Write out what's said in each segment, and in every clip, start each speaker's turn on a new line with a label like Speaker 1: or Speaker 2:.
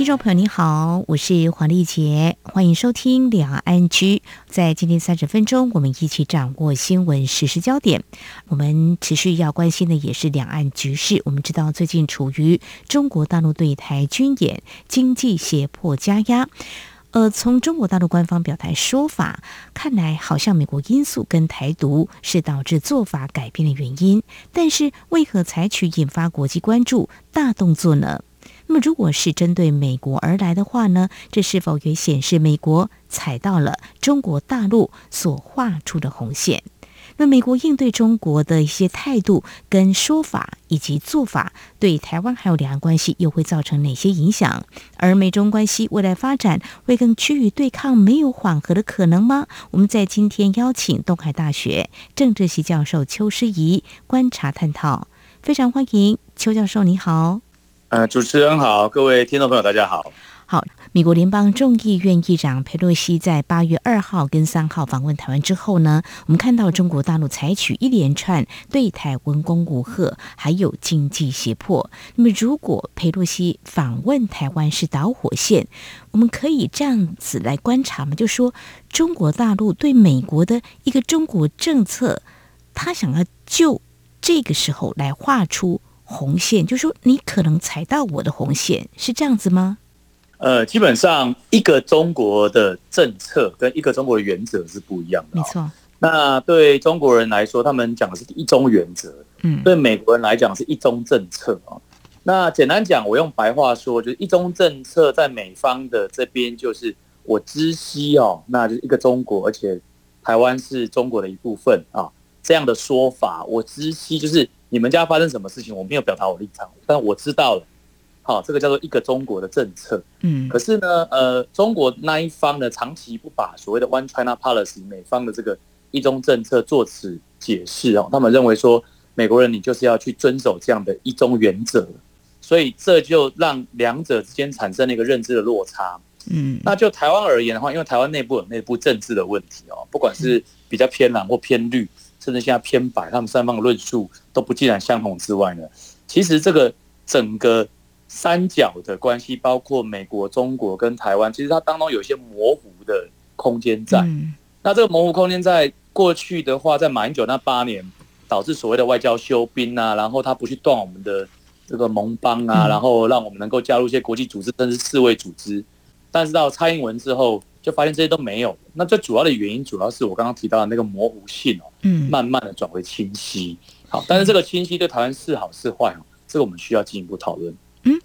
Speaker 1: 听众朋友你好，我是黄丽杰，欢迎收听两岸 ING。在今天三十分钟，我们一起掌握新闻实时焦点。我们持续要关心的也是两岸局势。我们知道，最近处于中国大陆对台军演、经济胁迫加压。呃，从中国大陆官方表态说法看来，好像美国因素跟台独是导致做法改变的原因。但是，为何采取引发国际关注大动作呢？那么，如果是针对美国而来的话呢？这是否也显示美国踩到了中国大陆所画出的红线？那美国应对中国的一些态度跟说法以及做法，对台湾还有两岸关系又会造成哪些影响？而美中关系未来发展会更趋于对抗没有缓和的可能吗？我们在今天邀请东海大学政治系教授邱师仪观察探讨，非常欢迎邱教授，你好。
Speaker 2: 呃，主持人好，各位听众朋友，大家好。
Speaker 1: 好，美国联邦众议院议长佩洛西在八月二号跟三号访问台湾之后呢，我们看到中国大陆采取一连串对台文攻武吓，还有经济胁迫。那么，如果佩洛西访问台湾是导火线，我们可以这样子来观察吗？就说中国大陆对美国的一个中国政策，他想要就这个时候来画出。红线，就是说你可能踩到我的红线，是这样子吗？
Speaker 2: 呃，基本上一个中国的政策跟一个中国的原则是不一样的。
Speaker 1: 没错。
Speaker 2: 那对中国人来说，他们讲的是一中原则。嗯。对美国人来讲是一中政策啊。那简单讲，我用白话说，就是一中政策在美方的这边就是我知悉哦，那就是一个中国，而且台湾是中国的一部分啊，这样的说法，我知悉就是。你们家发生什么事情？我没有表达我立场，但我知道了。好，这个叫做一个中国的政策。嗯，可是呢，呃，中国那一方呢，长期不把所谓的 One China Policy 美方的这个一中政策做此解释哦。他们认为说，美国人你就是要去遵守这样的一中原则，所以这就让两者之间产生了一个认知的落差。嗯，那就台湾而言的话，因为台湾内部有内部政治的问题哦，不管是比较偏蓝或偏绿。甚至现在偏白，他们三方的论述都不尽然相同之外呢，其实这个整个三角的关系，包括美国、中国跟台湾，其实它当中有一些模糊的空间在。那这个模糊空间在过去的话，在马英九那八年，导致所谓的外交休兵啊，然后他不去断我们的这个盟邦啊，然后让我们能够加入一些国际组织，甚至世卫组织。但是到蔡英文之后，就发现这些都没有。那最主要的原因，主要是我刚刚提到的那个模糊性哦，嗯，慢慢的转为清晰。好，但是这个清晰对台湾是好是坏哦，这个我们需要进一步讨论。
Speaker 1: 嗯，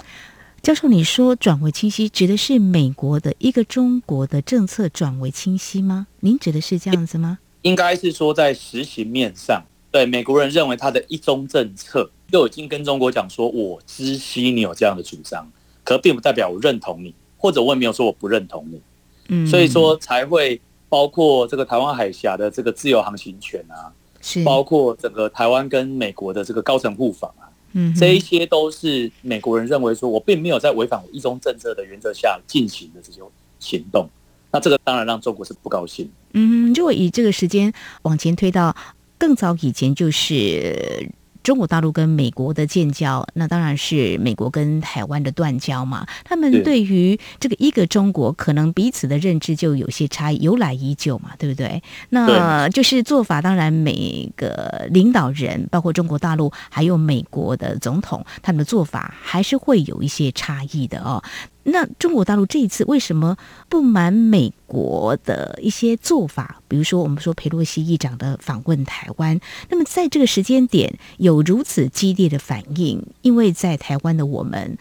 Speaker 1: 教授，你说转为清晰，指的是美国的一个中国的政策转为清晰吗？您指的是这样子吗？
Speaker 2: 应该是说在实行面上，对美国人认为他的一中政策，就已经跟中国讲说，我知悉你有这样的主张，可并不代表我认同你，或者我也没有说我不认同你。嗯，所以说才会包括这个台湾海峡的这个自由航行权啊，是包括整个台湾跟美国的这个高层互访啊，嗯，这一些都是美国人认为说我并没有在违反我一中政策的原则下进行的这些行动，那这个当然让中国是不高兴。
Speaker 1: 嗯，如果以这个时间往前推到更早以前，就是。中国大陆跟美国的建交，那当然是美国跟台湾的断交嘛。他们对于这个一个中国，可能彼此的认知就有些差异，由来已久嘛，对不对？那就是做法，当然每个领导人，包括中国大陆还有美国的总统，他们的做法还是会有一些差异的哦。那中国大陆这一次为什么不满美国的一些做法？比如说，我们说裴洛西议长的访问台湾，那么在这个时间点有如此激烈的反应，因为在台湾的我们，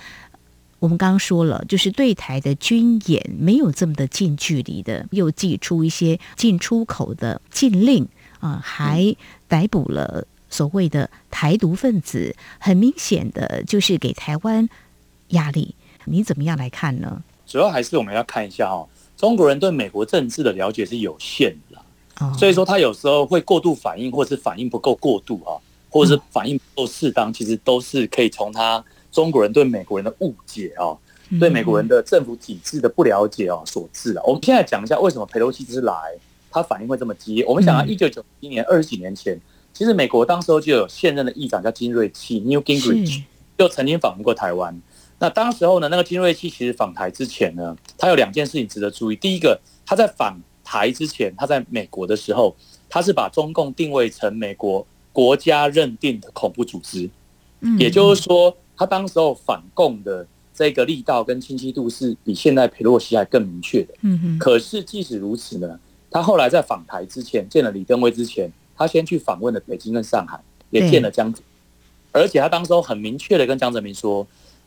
Speaker 1: 我们刚刚说了，就是对台的军演没有这么的近距离的，又祭出一些进出口的禁令啊，还逮捕了所谓的台独分子，很明显的就是给台湾压力。你怎么样来看呢？
Speaker 2: 主要还是我们要看一下哦，中国人对美国政治的了解是有限的，所以说他有时候会过度反应，或是反应不够过度啊，或者是反应不够适当，其实都是可以从他中国人对美国人的误解啊，对美国人的政府体制的不了解哦所致啊。我们现在讲一下为什么佩洛西之来，他反应会这么激烈。我们想啊一九九一年二十几年前，其实美国当时候就有现任的议长叫金瑞气 （Newt Gingrich） 就曾经访问过台湾。那当时候呢，那个金瑞气其实访台之前呢，他有两件事情值得注意。第一个，他在访台之前，他在美国的时候，他是把中共定位成美国国家认定的恐怖组织。嗯，也就是说，他当时候反共的这个力道跟清晰度是比现在佩洛西还更明确的。嗯哼。可是即使如此呢，他后来在访台之前见了李登辉之前，他先去访问了北京跟上海，也见了江而且他当时候很明确的跟江泽民说：“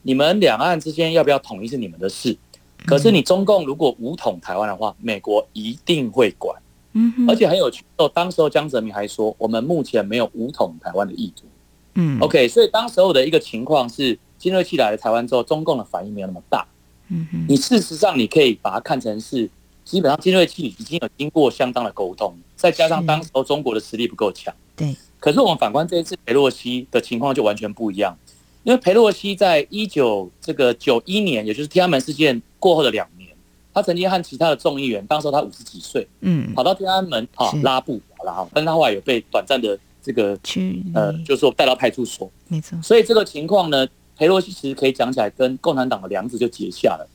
Speaker 2: 你们两岸之间要不要统一是你们的事，可是你中共如果武统台湾的话，美国一定会管。”嗯。而且很有趣哦，当时候江泽民还说：“我们目前没有武统台湾的意图。”嗯，OK，所以当时候的一个情况是，金瑞气来了台湾之后，中共的反应没有那么大。嗯哼，你事实上你可以把它看成是，基本上金瑞气已经有经过相当的沟通，再加上当时候中国的实力不够强。对。可是我们反观这一次裴洛西的情况就完全不一样，因为裴洛西在一九这个九一年，也就是天安门事件过后的两年，他曾经和其他的众议员，当时候他五十几岁，嗯，跑到天安门啊拉布，然后，但他后来有被短暂的。这个去呃，就是说带到派出所，没错。所以这个情况呢，裴洛西其实可以讲起来，跟共产党的梁子就结下了。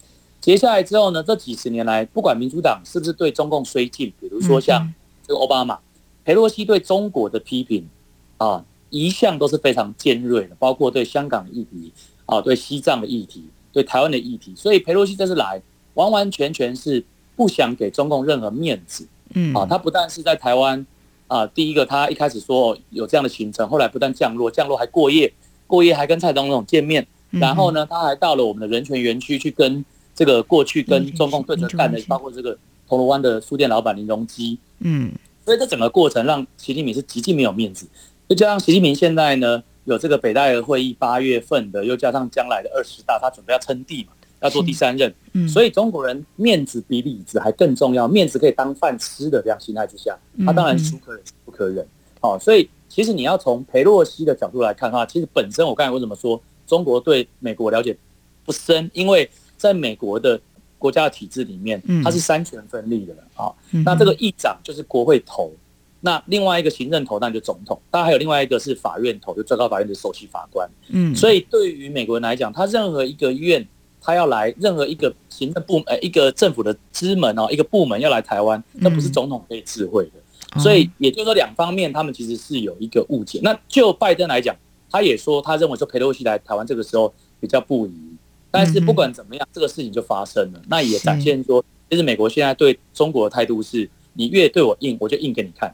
Speaker 2: 结下来之后呢，这几十年来，不管民主党是不是对中共绥靖，比如说像这个奥巴马，裴洛西对中国的批评啊，一向都是非常尖锐的，包括对香港的议题啊，对西藏的议题，对台湾的议题。所以裴洛西这次来，完完全全是不想给中共任何面子。嗯，啊，他不但是在台湾。啊，第一个，他一开始说有这样的行程，后来不但降落，降落还过夜，过夜还跟蔡总统见面，然后呢，他还到了我们的人权园区去跟这个过去跟中共对着干的，包括这个铜锣湾的书店老板林荣基，嗯，所以这整个过程让习近平是极尽没有面子，再加上习近平现在呢有这个北戴河会议八月份的，又加上将来的二十大，他准备要称帝嘛。要做第三任，所以中国人面子比里子还更重要，面子可以当饭吃的这样心态之下，他当然孰可忍孰不可忍。好，所以其实你要从裴洛西的角度来看的话，其实本身我刚才为什么说中国对美国了解不深，因为在美国的国家的体制里面，它是三权分立的啊。那这个议长就是国会头，那另外一个行政头当就总统，当然还有另外一个是法院头，就最高法院的首席法官。嗯，所以对于美国人来讲，他任何一个院。他要来任何一个行政部门，呃，一个政府的支门哦，一个部门要来台湾，那不是总统可以智慧的。所以也就是说，两方面他们其实是有一个误解。那就拜登来讲，他也说他认为说佩洛西来台湾这个时候比较不宜。但是不管怎么样，这个事情就发生了，那也展现说，其实美国现在对中国的态度是，你越对我硬，我就硬给你看。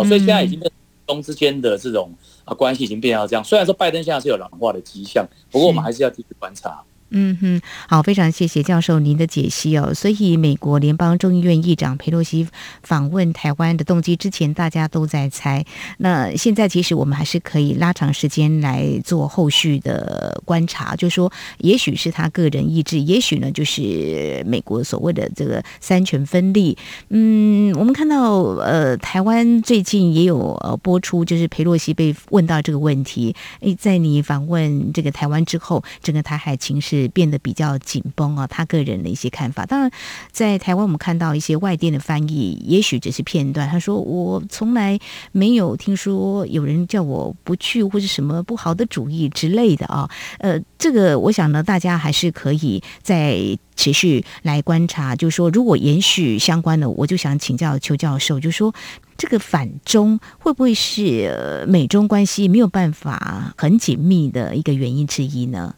Speaker 2: 哦，所以现在已经跟中之间的这种啊关系已经变到这样。虽然说拜登现在是有软化的迹象，不过我们还是要继续观察。
Speaker 1: 嗯嗯哼，好，非常谢谢教授您的解析哦。所以，美国联邦众议院议长裴洛西访问台湾的动机，之前大家都在猜。那现在，其实我们还是可以拉长时间来做后续的观察，就是说，也许是他个人意志，也许呢，就是美国所谓的这个三权分立。嗯，我们看到，呃，台湾最近也有呃播出，就是裴洛西被问到这个问题。诶，在你访问这个台湾之后，整个台海情势。变得比较紧绷啊，他个人的一些看法。当然，在台湾我们看到一些外电的翻译，也许只是片段。他说：“我从来没有听说有人叫我不去，或是什么不好的主意之类的啊。”呃，这个我想呢，大家还是可以再持续来观察。就是说，如果延续相关的，我就想请教邱教授，就是说，这个反中会不会是美中关系没有办法很紧密的一个原因之一呢？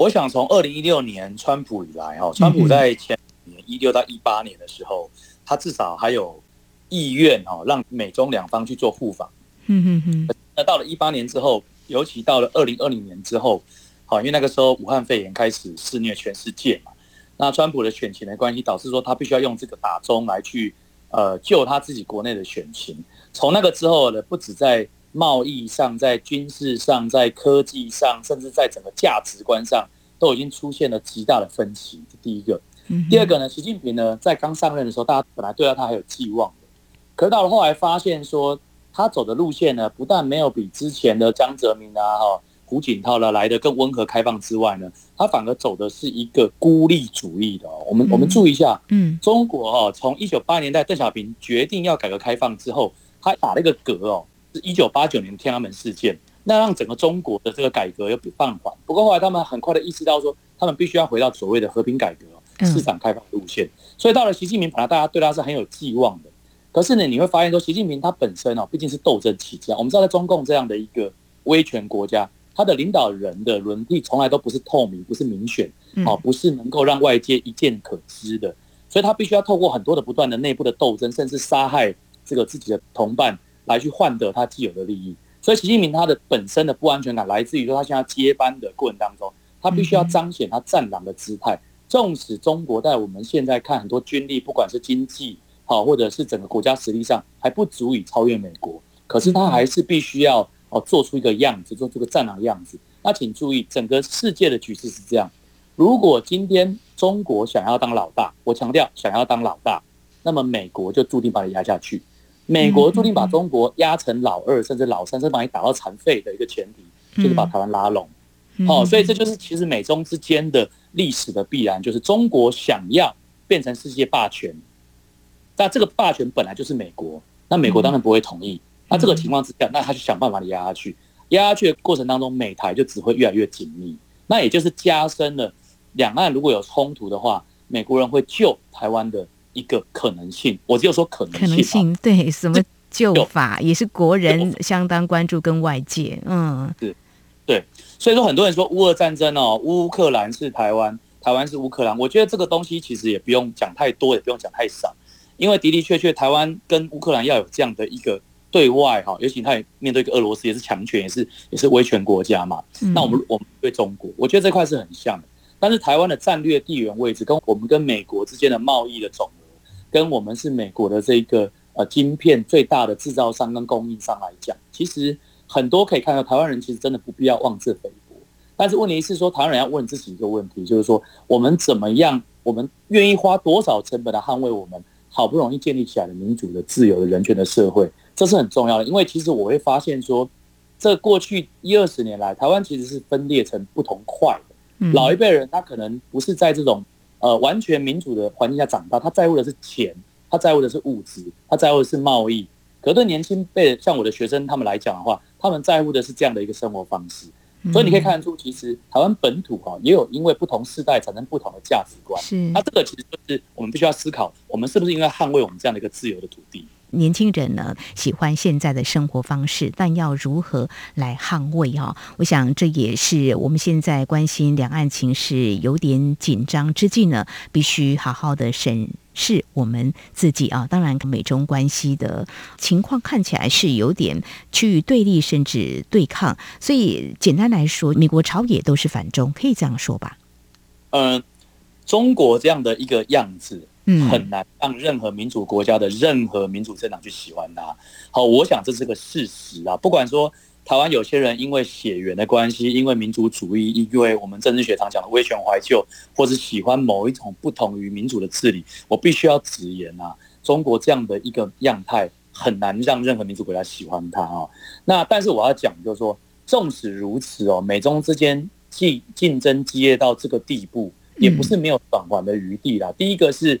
Speaker 2: 我想从二零一六年川普以来，哈，川普在前年一六到一八年的时候，他至少还有意愿哦，让美中两方去做互访。嗯嗯嗯。那到了一八年之后，尤其到了二零二零年之后，好，因为那个时候武汉肺炎开始肆虐全世界嘛，那川普的选情的关系，导致说他必须要用这个打中来去呃救他自己国内的选情。从那个之后呢，不止在贸易上，在军事上，在科技上，甚至在整个价值观上，都已经出现了极大的分歧。这第一个，第二个呢，习近平呢，在刚上任的时候，大家本来对他还有寄望的，可是到了后来发现说，他走的路线呢，不但没有比之前的江泽民啊，哈，胡锦涛呢来的更温和开放之外呢，他反而走的是一个孤立主义的。我们我们注意一下，嗯，中国哦，从一九八零年代邓小平决定要改革开放之后，他打了一个嗝哦，是一九八九年天安门事件，那让整个中国的这个改革又放缓。不过后来他们很快的意识到说，他们必须要回到所谓的和平改革、市场开放路线。所以到了习近平，本来大家对他是很有寄望的。可是呢，你会发现说，习近平他本身哦，毕竟是斗争起家。我们知道，在中共这样的一个威权国家，他的领导人的轮替从来都不是透明，不是民选，哦，不是能够让外界一见可知的。所以他必须要透过很多的不断的内部的斗争，甚至杀害这个自己的同伴，来去换得他既有的利益。所以，习近平他的本身的不安全感来自于说，他现在接班的过程当中，他必须要彰显他战狼的姿态。纵使中国在我们现在看很多军力，不管是经济。好，或者是整个国家实力上还不足以超越美国，可是他还是必须要哦做出一个样子，做出个战狼样子。那请注意，整个世界的局势是这样：如果今天中国想要当老大，我强调想要当老大，那么美国就注定把你压下去。美国注定把中国压成老二，甚至老三，甚至把你打到残废的一个前提，就是把台湾拉拢。好，所以这就是其实美中之间的历史的必然，就是中国想要变成世界霸权。那这个霸权本来就是美国，那美国当然不会同意。那这个情况之下，那他就想办法的压下去，压下去的过程当中，美台就只会越来越紧密。那也就是加深了两岸如果有冲突的话，美国人会救台湾的一个可能性。我只有说可能性，可能性
Speaker 1: 对什么旧法也是国人相当关注跟外界，嗯，
Speaker 2: 是，对。所以说很多人说乌俄战争哦，乌克兰是台湾，台湾是乌克兰。我觉得这个东西其实也不用讲太多，也不用讲太少。因为的的确确，台湾跟乌克兰要有这样的一个对外哈，尤其他也面对一个俄罗斯，也是强权，也是也是威权国家嘛。那我们我们对中国，我觉得这块是很像的。但是台湾的战略地缘位置，跟我们跟美国之间的贸易的总额，跟我们是美国的这个呃晶片最大的制造商跟供应商来讲，其实很多可以看到，台湾人其实真的不必要妄自菲薄。但是问题是说，台湾人要问自己一个问题，就是说我们怎么样，我们愿意花多少成本来捍卫我们？好不容易建立起来的民主的、自由的、人权的社会，这是很重要的。因为其实我会发现说，这过去一二十年来，台湾其实是分裂成不同块的。老一辈人他可能不是在这种呃完全民主的环境下长大，他在乎的是钱，他在乎的是物质，他在乎的是贸易。可是对年轻辈，像我的学生他们来讲的话，他们在乎的是这样的一个生活方式。所以你可以看得出，其实台湾本土哈也有因为不同世代产生不同的价值观。是，那这个其实就是我们必须要思考，我们是不是应该捍卫我们这样的一个自由的土地？
Speaker 1: 年轻人呢喜欢现在的生活方式，但要如何来捍卫哈？我想这也是我们现在关心两岸情势有点紧张之际呢，必须好好的审视我们自己啊。当然，美中关系的情况看起来是有点趋于对立，甚至对抗。所以简单来说，美国朝野都是反中，可以这样说吧？
Speaker 2: 嗯、中国这样的一个样子。很难让任何民主国家的任何民主政党去喜欢他。好，我想这是个事实啊。不管说台湾有些人因为血缘的关系，因为民族主义，因为我们政治学常讲的威权怀旧，或者喜欢某一种不同于民主的治理，我必须要直言啊，中国这样的一个样态很难让任何民主国家喜欢他啊。那但是我要讲就是说，纵使如此哦，美中之间竞竞争激烈到这个地步，也不是没有转圜的余地啦。第一个是。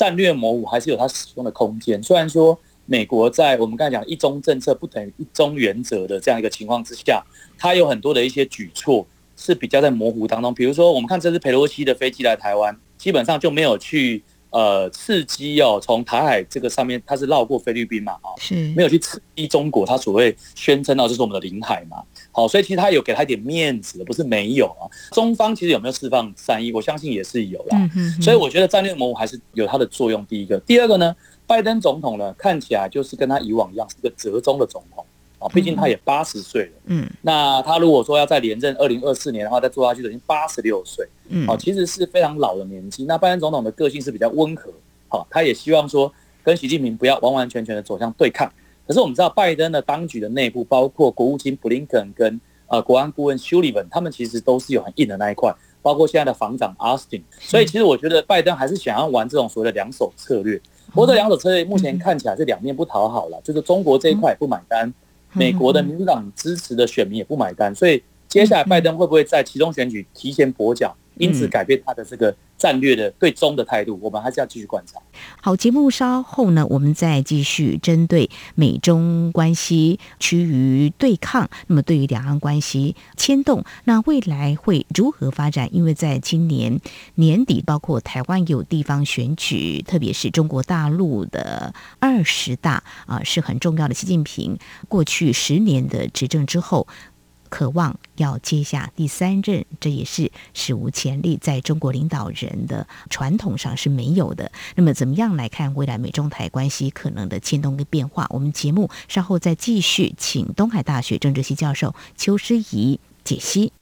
Speaker 2: 战略模糊还是有它使用的空间。虽然说美国在我们刚才讲一中政策不等于一中原则的这样一个情况之下，它有很多的一些举措是比较在模糊当中。比如说，我们看这次佩洛西的飞机来台湾，基本上就没有去呃刺激哦，从台海这个上面，它是绕过菲律宾嘛，啊，是没有去刺激中国，它所谓宣称到这是我们的领海嘛。好，所以其实他有给他一点面子，不是没有啊。中方其实有没有释放善意，我相信也是有啦。所以我觉得战略模糊还是有它的作用。第一个，第二个呢，拜登总统呢看起来就是跟他以往一样，是个折中的总统啊。毕竟他也八十岁了。嗯。那他如果说要再连任二零二四年的话，再做下去，已经八十六岁。嗯。好，其实是非常老的年纪。那拜登总统的个性是比较温和，好，他也希望说跟习近平不要完完全全的走向对抗。可是我们知道，拜登的当局的内部，包括国务卿布林肯跟呃国安顾问苏利文，他们其实都是有很硬的那一块，包括现在的防长奥斯汀。所以其实我觉得拜登还是想要玩这种所谓的两手策略。不过这两手策略目前看起来是两面不讨好了，就是中国这一块不买单，美国的民主党支持的选民也不买单，所以接下来拜登会不会在其中选举提前跛脚，因此改变他的这个战略的对中的态度？我们还是要继续观察。
Speaker 1: 好，节目稍后呢，我们再继续针对美中关系趋于对抗，那么对于两岸关系牵动，那未来会如何发展？因为在今年年底，包括台湾有地方选举，特别是中国大陆的二十大啊，是很重要的。习近平过去十年的执政之后。渴望要接下第三任，这也是史无前例，在中国领导人的传统上是没有的。那么，怎么样来看未来美中台关系可能的牵动跟变化？我们节目稍后再继续，请东海大学政治系教授邱诗怡解析。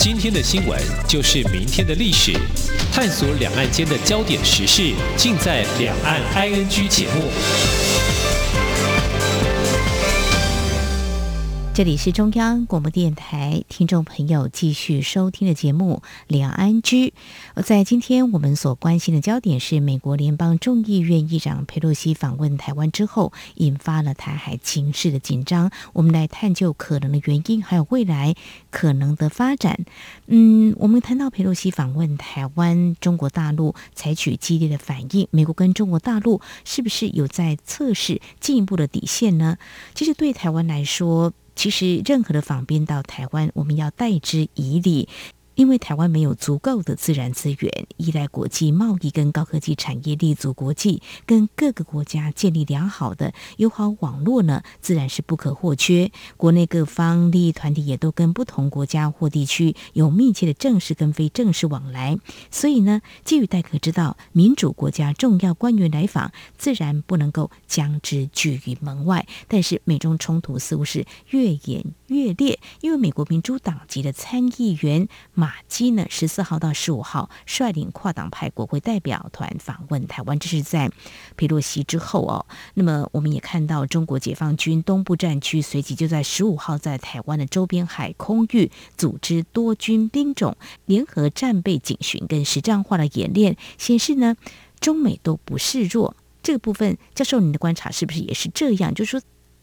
Speaker 3: 今天的新闻就是明天的历史，探索两岸间的焦点时事，尽在《两岸 ING》节目。
Speaker 1: 这里是中央广播电台，听众朋友继续收听的节目《两岸居》。在今天我们所关心的焦点是，美国联邦众议院议长佩洛西访问台湾之后，引发了台海情势的紧张。我们来探究可能的原因，还有未来可能的发展。嗯，我们谈到佩洛西访问台湾，中国大陆采取激烈的反应，美国跟中国大陆是不是有在测试进一步的底线呢？其实对台湾来说，其实，任何的访宾到台湾，我们要待之以礼。因为台湾没有足够的自然资源，依赖国际贸易跟高科技产业立足国际，跟各个国家建立良好的友好网络呢，自然是不可或缺。国内各方利益团体也都跟不同国家或地区有密切的正式跟非正式往来，所以呢，基于待客之道，民主国家重要官员来访，自然不能够将之拒于门外。但是美中冲突似乎是越演越烈，因为美国民主党籍的参议员马。马基呢，十四号到十五号率领跨党派国会代表团访问台湾，这是在佩洛西之后哦。那么我们也看到，中国解放军东部战区随即就在十五号在台湾的周边海空域组织多军兵种联合战备警巡跟实战化的演练，显示呢，中美都不示弱。这个部分，教授您的观察是不是也是这样？就是说，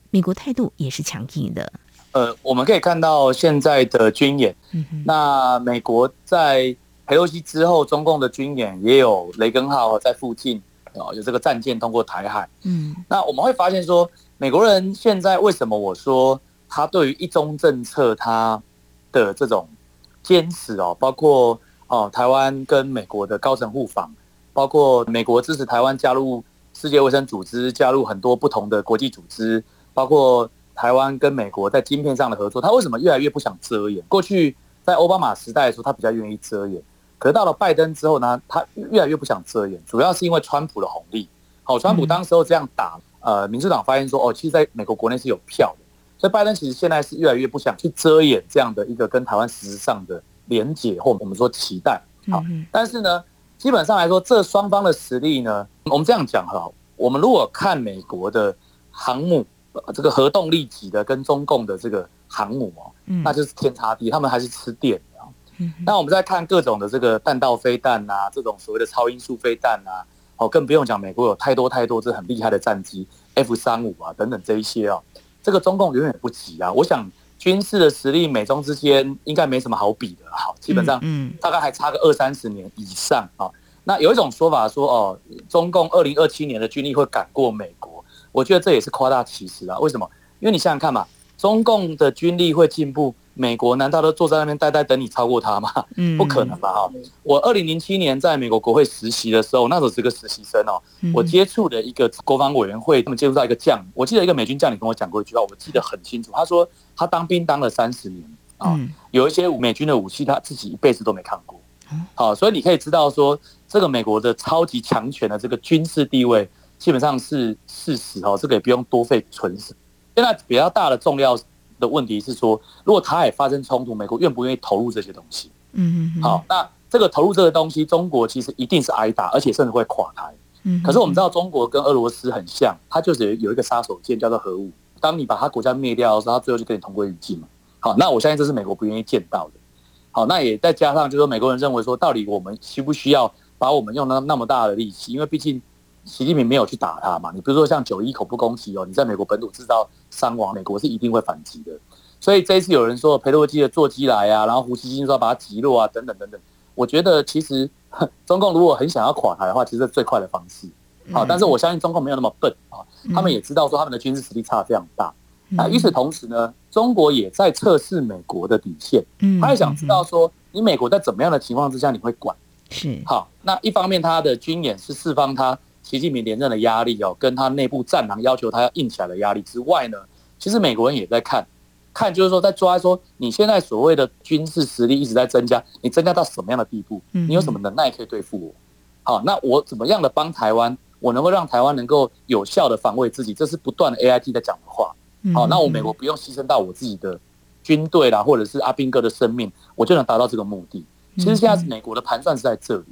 Speaker 1: 美国态度也是强硬的。
Speaker 2: 呃，我们可以看到现在的军演，那美国在佩洛西之后，中共的军演也有雷根号在附近啊，有这个战舰通过台海。嗯，那我们会发现说，美国人现在为什么我说他对于一中政策他的这种坚持哦，包括哦台湾跟美国的高层互访，包括美国支持台湾加入世界卫生组织，加入很多不同的国际组织，包括。台湾跟美国在晶片上的合作，他为什么越来越不想遮掩？过去在奥巴马时代的时候，他比较愿意遮掩，可是到了拜登之后呢，他越来越不想遮掩，主要是因为川普的红利。好，川普当时候这样打，呃，民主党发现说，哦，其实在美国国内是有票的，所以拜登其实现在是越来越不想去遮掩这样的一个跟台湾实质上的连结或我们说期待。好，但是呢，基本上来说，这双方的实力呢，我们这样讲哈，我们如果看美国的航母。这个核动力级的跟中共的这个航母哦，那就是天差地，他们还是吃电的。那我们再看各种的这个弹道飞弹啊，这种所谓的超音速飞弹啊，哦，更不用讲美国有太多太多这很厉害的战机 F 三五啊等等这一些哦，这个中共远远不及啊。我想军事的实力，美中之间应该没什么好比的。好，基本上嗯，大概还差个二三十年以上啊。那有一种说法说哦，中共二零二七年的军力会赶过美国。我觉得这也是夸大其词啊！为什么？因为你想想看嘛，中共的军力会进步，美国难道都坐在那边呆呆等你超过他吗？嗯，不可能吧！哈，我二零零七年在美国国会实习的时候，那时候是个实习生哦，我接触的一个国防委员会，他们接触到一个将，我记得一个美军将领跟我讲过一句话，我记得很清楚，他说他当兵当了三十年啊，有一些美军的武器他自己一辈子都没看过，好，所以你可以知道说，这个美国的超级强权的这个军事地位。基本上是事实哦，这个也不用多费唇舌。现在比较大的重要的问题是说，如果台海发生冲突，美国愿不愿意投入这些东西？嗯嗯。好，那这个投入这个东西，中国其实一定是挨打，而且甚至会垮台。嗯。可是我们知道，中国跟俄罗斯很像，它就是有一个杀手锏叫做核武。当你把它国家灭掉的时候，它最后就跟你同归于尽嘛。好，那我相信这是美国不愿意见到的。好，那也再加上就是说，美国人认为说，到底我们需不需要把我们用那那么大的力气？因为毕竟。习近平没有去打他嘛？你比如说像九一恐怖攻击哦，你在美国本土制造伤亡，美国是一定会反击的。所以这一次有人说佩洛西的坐机来啊，然后胡锡进说要把他击落啊，等等等等。我觉得其实中共如果很想要垮台的话，其实是最快的方式。好，但是我相信中共没有那么笨啊，他们也知道说他们的军事实力差非常大。那与此同时呢，中国也在测试美国的底线。他也想知道说，你美国在怎么样的情况之下你会管？
Speaker 1: 是。
Speaker 2: 好，那一方面他的军演是释放他习近平连任的压力哦，跟他内部战狼要求他要硬起来的压力之外呢，其实美国人也在看，看就是说在抓说你现在所谓的军事实力一直在增加，你增加到什么样的地步？你有什么能耐可以对付我？好，那我怎么样的帮台湾？我能够让台湾能够有效的防卫自己，这是不断的 AIT 在讲的话。好，那我美国不用牺牲到我自己的军队啦，或者是阿兵哥的生命，我就能达到这个目的。其实现在美国的盘算是在这里，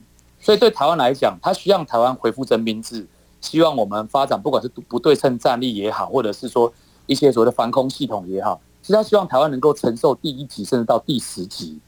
Speaker 2: 所以对台湾来讲，他需要台湾恢复征兵制，希望我们发展不管是不对称战力也好，或者是说一些所谓的防空系统也好，其实他希望台湾能够承受第一级甚至到第十级。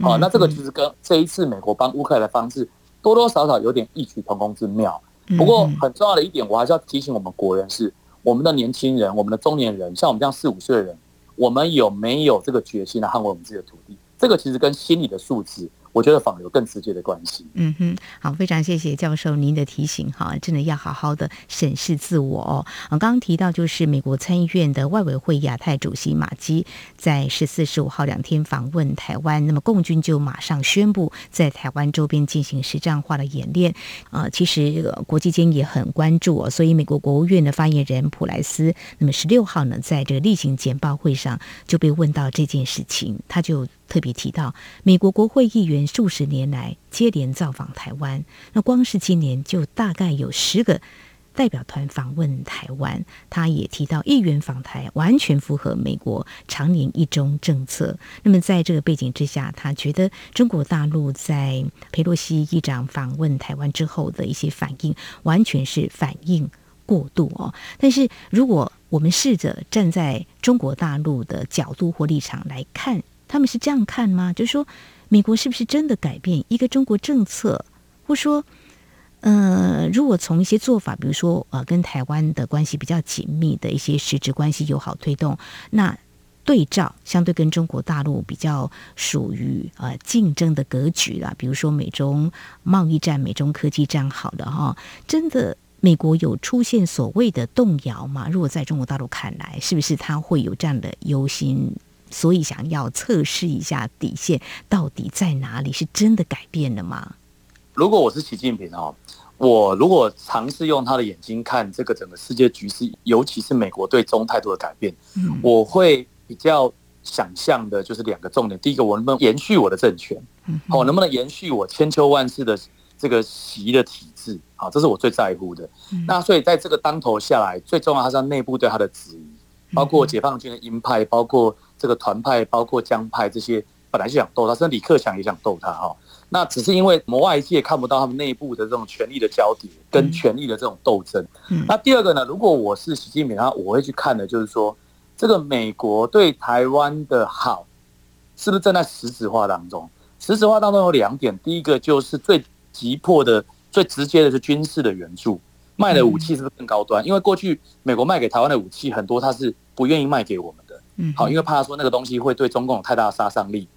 Speaker 2: 好，那这个其实跟这一次美国帮乌克兰的方式多多少少有点异曲同工之妙。不过很重要的一点，我还是要提醒我们国人是：我们的年轻人、我们的中年人，像我们这样四五岁的人，我们有没有这个决心来捍卫我们自己的土地？这个其实跟心理的素质。我觉得反而有更直接的关系。
Speaker 1: 嗯哼，好，非常谢谢教授您的提醒哈，真的要好好的审视自我哦。刚刚提到就是美国参议院的外委会亚太主席马基在十四、十五号两天访问台湾，那么共军就马上宣布在台湾周边进行实战化的演练。呃，其实国际间也很关注哦，所以美国国务院的发言人普莱斯，那么十六号呢，在这个例行简报会上就被问到这件事情，他就。特别提到，美国国会议员数十年来接连造访台湾，那光是今年就大概有十个代表团访问台湾。他也提到，议员访台完全符合美国常年一中政策。那么在这个背景之下，他觉得中国大陆在佩洛西议长访问台湾之后的一些反应，完全是反应过度哦。但是如果我们试着站在中国大陆的角度或立场来看，他们是这样看吗？就是说，美国是不是真的改变一个中国政策？或说，呃，如果从一些做法，比如说，呃，跟台湾的关系比较紧密的一些实质关系友好推动，那对照相对跟中国大陆比较属于呃竞争的格局啦，比如说美中贸易战、美中科技战，好的哈，真的美国有出现所谓的动摇吗？如果在中国大陆看来，是不是他会有这样的忧心？所以想要测试一下底线到底在哪里？是真的改变了吗？
Speaker 2: 如果我是习近平哦，我如果尝试用他的眼睛看这个整个世界局势，尤其是美国对中态度的改变，嗯，我会比较想象的就是两个重点：第一个，我能不能延续我的政权？嗯，好，能不能延续我千秋万世的这个习的体制？好，这是我最在乎的。那所以在这个当头下来，最重要还是要内部对他的质疑，包括解放军的鹰派，包括。这个团派包括江派这些本来就想斗他，甚至李克强也想斗他哈。那只是因为我们外界看不到他们内部的这种权力的交叠跟权力的这种斗争。那第二个呢，如果我是习近平，他我会去看的就是说，这个美国对台湾的好是不是正在实质化当中？实质化当中有两点，第一个就是最急迫的、最直接的是军事的援助，卖的武器是不是更高端？因为过去美国卖给台湾的武器很多，他是不愿意卖给我们的。嗯，好，因为怕说那个东西会对中共有太大的杀伤力。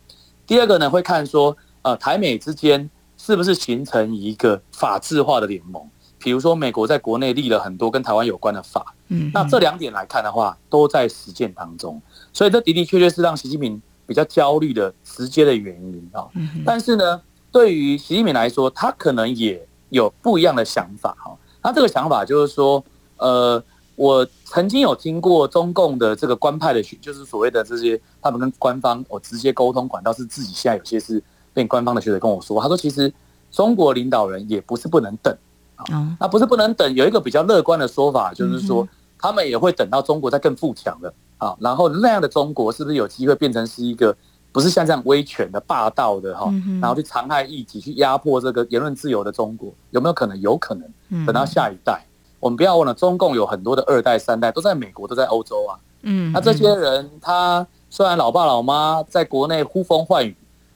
Speaker 2: 第二个呢，会看说，呃，台美之间是不是形成一个法治化的联盟？比如说，美国在国内立了很多跟台湾有关的法，嗯，那这两点来看的话，都在实践当中。所以这的的确确是让习近平比较焦虑的直接的原因啊。但是呢，对于习近平来说，他可能也有不一样的想法哈。他这个想法就是说，呃。我曾经有听过中共的这个官派的学，就是所谓的这些他们跟官方我直接沟通管道是自己现在有些是被官方的学者跟我说，他说其实中国领导人也不是不能等啊，那不是不能等，有一个比较乐观的说法就是说他们也会等到中国再更富强了啊，然后那样的中国是不是有机会变成是一个不是像这样威权的霸道的哈，然后去残害异己去压迫这个言论自由的中国有没有可能？有可能，等到下一代。我们不要忘了，中共有很多的二代、三代都在美国，都在欧洲啊。嗯，那这些人他虽然老爸老妈在国内呼风唤雨，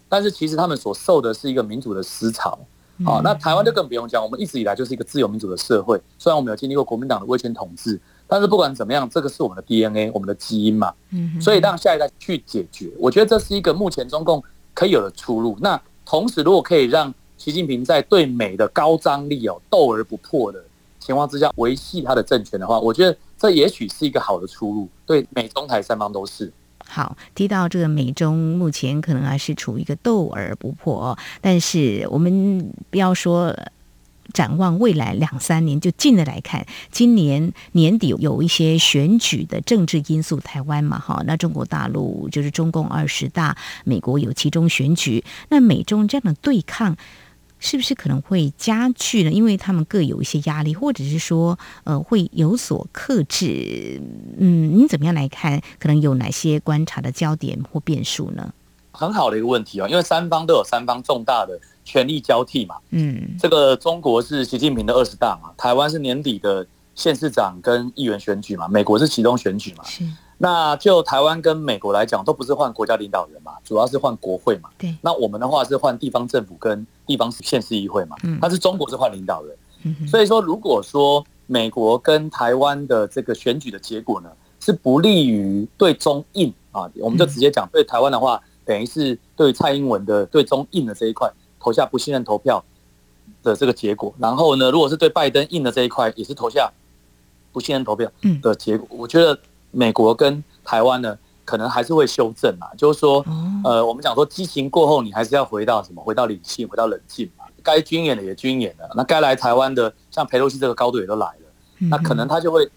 Speaker 2: 但是其实他们所受的是一个民主的思潮。好，那台湾就更不用讲，我们一直以来就是一个自由民主的社会。虽然我们有经历过国民党的威权统治，但是不管怎么样，这个是我们的 DNA，我们的基因嘛。
Speaker 1: 嗯，
Speaker 2: 所以让下一代去解决，我觉得这是一个目前中共可以有的出路。那同时，如果可以让习近平在对美的高张力哦斗而不破的情况之下维系他的政权的话，我觉得这也许是一个好的出路。对美中台三方都是。
Speaker 1: 好，提到这个美中目前可能还是处于一个斗而不破，但是我们不要说展望未来两三年，就近的来看，今年年底有一些选举的政治因素，台湾嘛，哈，那中国大陆就是中共二十大，美国有其中选举，那美中这样的对抗。是不是可能会加剧呢？因为他们各有一些压力，或者是说，呃，会有所克制。嗯，你怎么样来看？可能有哪些观察的焦点或变数呢？
Speaker 2: 很好的一个问题啊，因为三方都有三方重大的权力交替嘛。
Speaker 1: 嗯，
Speaker 2: 这个中国是习近平的二十大嘛，台湾是年底的县市长跟议员选举嘛，美国是其中选举嘛。
Speaker 1: 是。
Speaker 2: 那就台湾跟美国来讲，都不是换国家领导人嘛，主要是换国会嘛。
Speaker 1: 对。
Speaker 2: 那我们的话是换地方政府跟地方县市议会嘛。嗯。但是中国是换领导人。嗯。所以说，如果说美国跟台湾的这个选举的结果呢，是不利于对中印啊，我们就直接讲对台湾的话，等于是对蔡英文的对中印的这一块投下不信任投票的这个结果。然后呢，如果是对拜登硬的这一块，也是投下不信任投票的结果。我觉得。美国跟台湾呢，可能还是会修正嘛，就是说，呃，我们讲说激情过后，你还是要回到什么？回到理性，回到冷静嘛。该军演的也军演了，那该来台湾的，像佩洛西这个高度也都来了，那可能他就会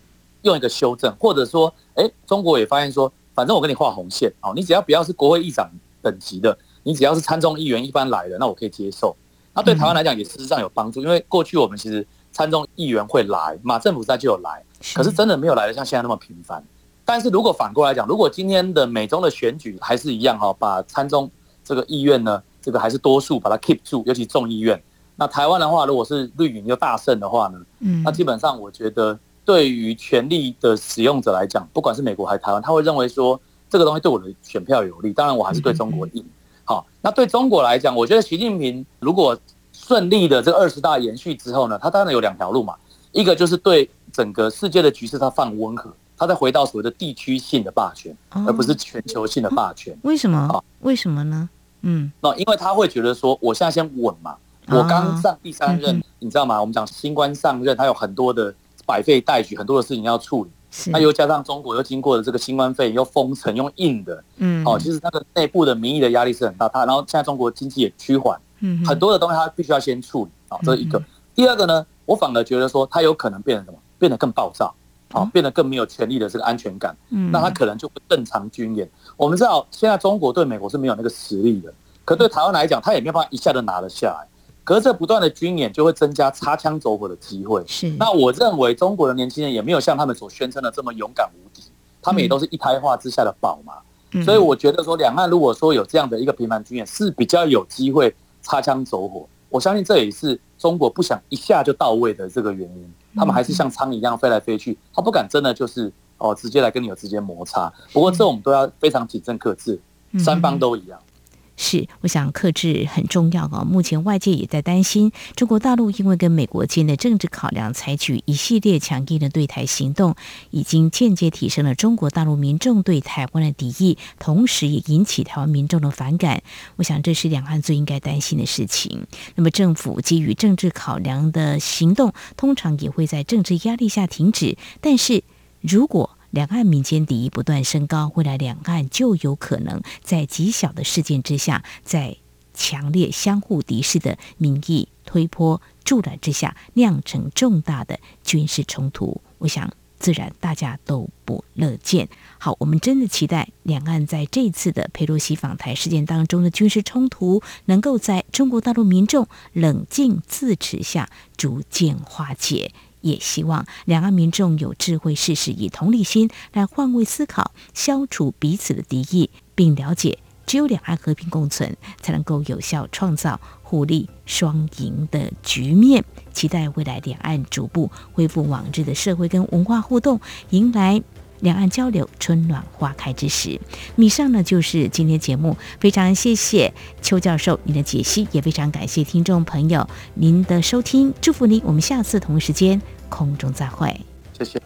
Speaker 2: 用一个修正，或者说，哎，中国也发现说，反正我跟你画红线，哦，你只要不要是国会议长等级的，你只要是参众议员一般来的，那我可以接受。那对台湾来讲也事实上有帮助，因为过去我们其实参众议员会来，马政府在就有来，可是真的没有来的像现在那么频繁。但是如果反过来讲，如果今天的美中的选举还是一样哈，把参众这个意愿呢，这个还是多数把它 keep 住，尤其众议院，那台湾的话，如果是绿营又大胜的话呢，嗯，那基本上我觉得对于权力的使用者来讲，不管是美国还是台湾，他会认为说这个东西对我的选票有利。当然，我还是对中国硬。好，那对中国来讲，我觉得习近平如果顺利的这个二十大延续之后呢，他当然有两条路嘛，一个就是对整个世界的局势他放温和。他再回到所谓的地区性的霸权，而不是全球性的霸权。
Speaker 1: 为什么？为什么呢？嗯，
Speaker 2: 那因为他会觉得说，我现在先稳嘛。我刚上第三任，你知道吗？我们讲新官上任，他有很多的百废待举，很多的事情要处理。那又加上中国又经过了这个新冠肺炎，又封城，用硬的。嗯，哦，其实他的内部的民意的压力是很大。他然后现在中国经济也趋缓，嗯，很多的东西他必须要先处理。啊，这是一个。第二个呢，我反而觉得说，他有可能变成什么？变得更暴躁。好，变得更没有权力的这个安全感，嗯，那他可能就不正常军演。我们知道，现在中国对美国是没有那个实力的，可对台湾来讲，他也没有办法一下子拿得下来。可是这不断的军演就会增加擦枪走火的机会。是，那我认为中国的年轻人也没有像他们所宣称的这么勇敢无敌，他们也都是一胎化之下的宝嘛。所以我觉得说，两岸如果说有这样的一个频繁军演，是比较有机会擦枪走火。我相信这也是中国不想一下就到位的这个原因。他们还是像苍蝇一样飞来飞去，他不敢真的就是哦，直接来跟你有直接摩擦。不过这我们都要非常谨慎克制，三方都一样。
Speaker 1: 是，我想克制很重要啊。目前外界也在担心，中国大陆因为跟美国间的政治考量，采取一系列强硬的对台行动，已经间接提升了中国大陆民众对台湾的敌意，同时也引起台湾民众的反感。我想这是两岸最应该担心的事情。那么政府基于政治考量的行动，通常也会在政治压力下停止。但是如果两岸民间敌意不断升高，未来两岸就有可能在极小的事件之下，在强烈相互敌视的民意推波助澜之下，酿成重大的军事冲突。我想，自然大家都不乐见。好，我们真的期待两岸在这次的佩洛西访台事件当中的军事冲突，能够在中国大陆民众冷静自持下逐渐化解。也希望两岸民众有智慧，事事以同理心来换位思考，消除彼此的敌意，并了解只有两岸和平共存，才能够有效创造互利双赢的局面。期待未来两岸逐步恢复往日的社会跟文化互动，迎来两岸交流春暖花开之时。以上呢就是今天节目，非常谢谢邱教授您的解析，也非常感谢听众朋友您的收听，祝福您，我们下次同一时间。空中再会。谢谢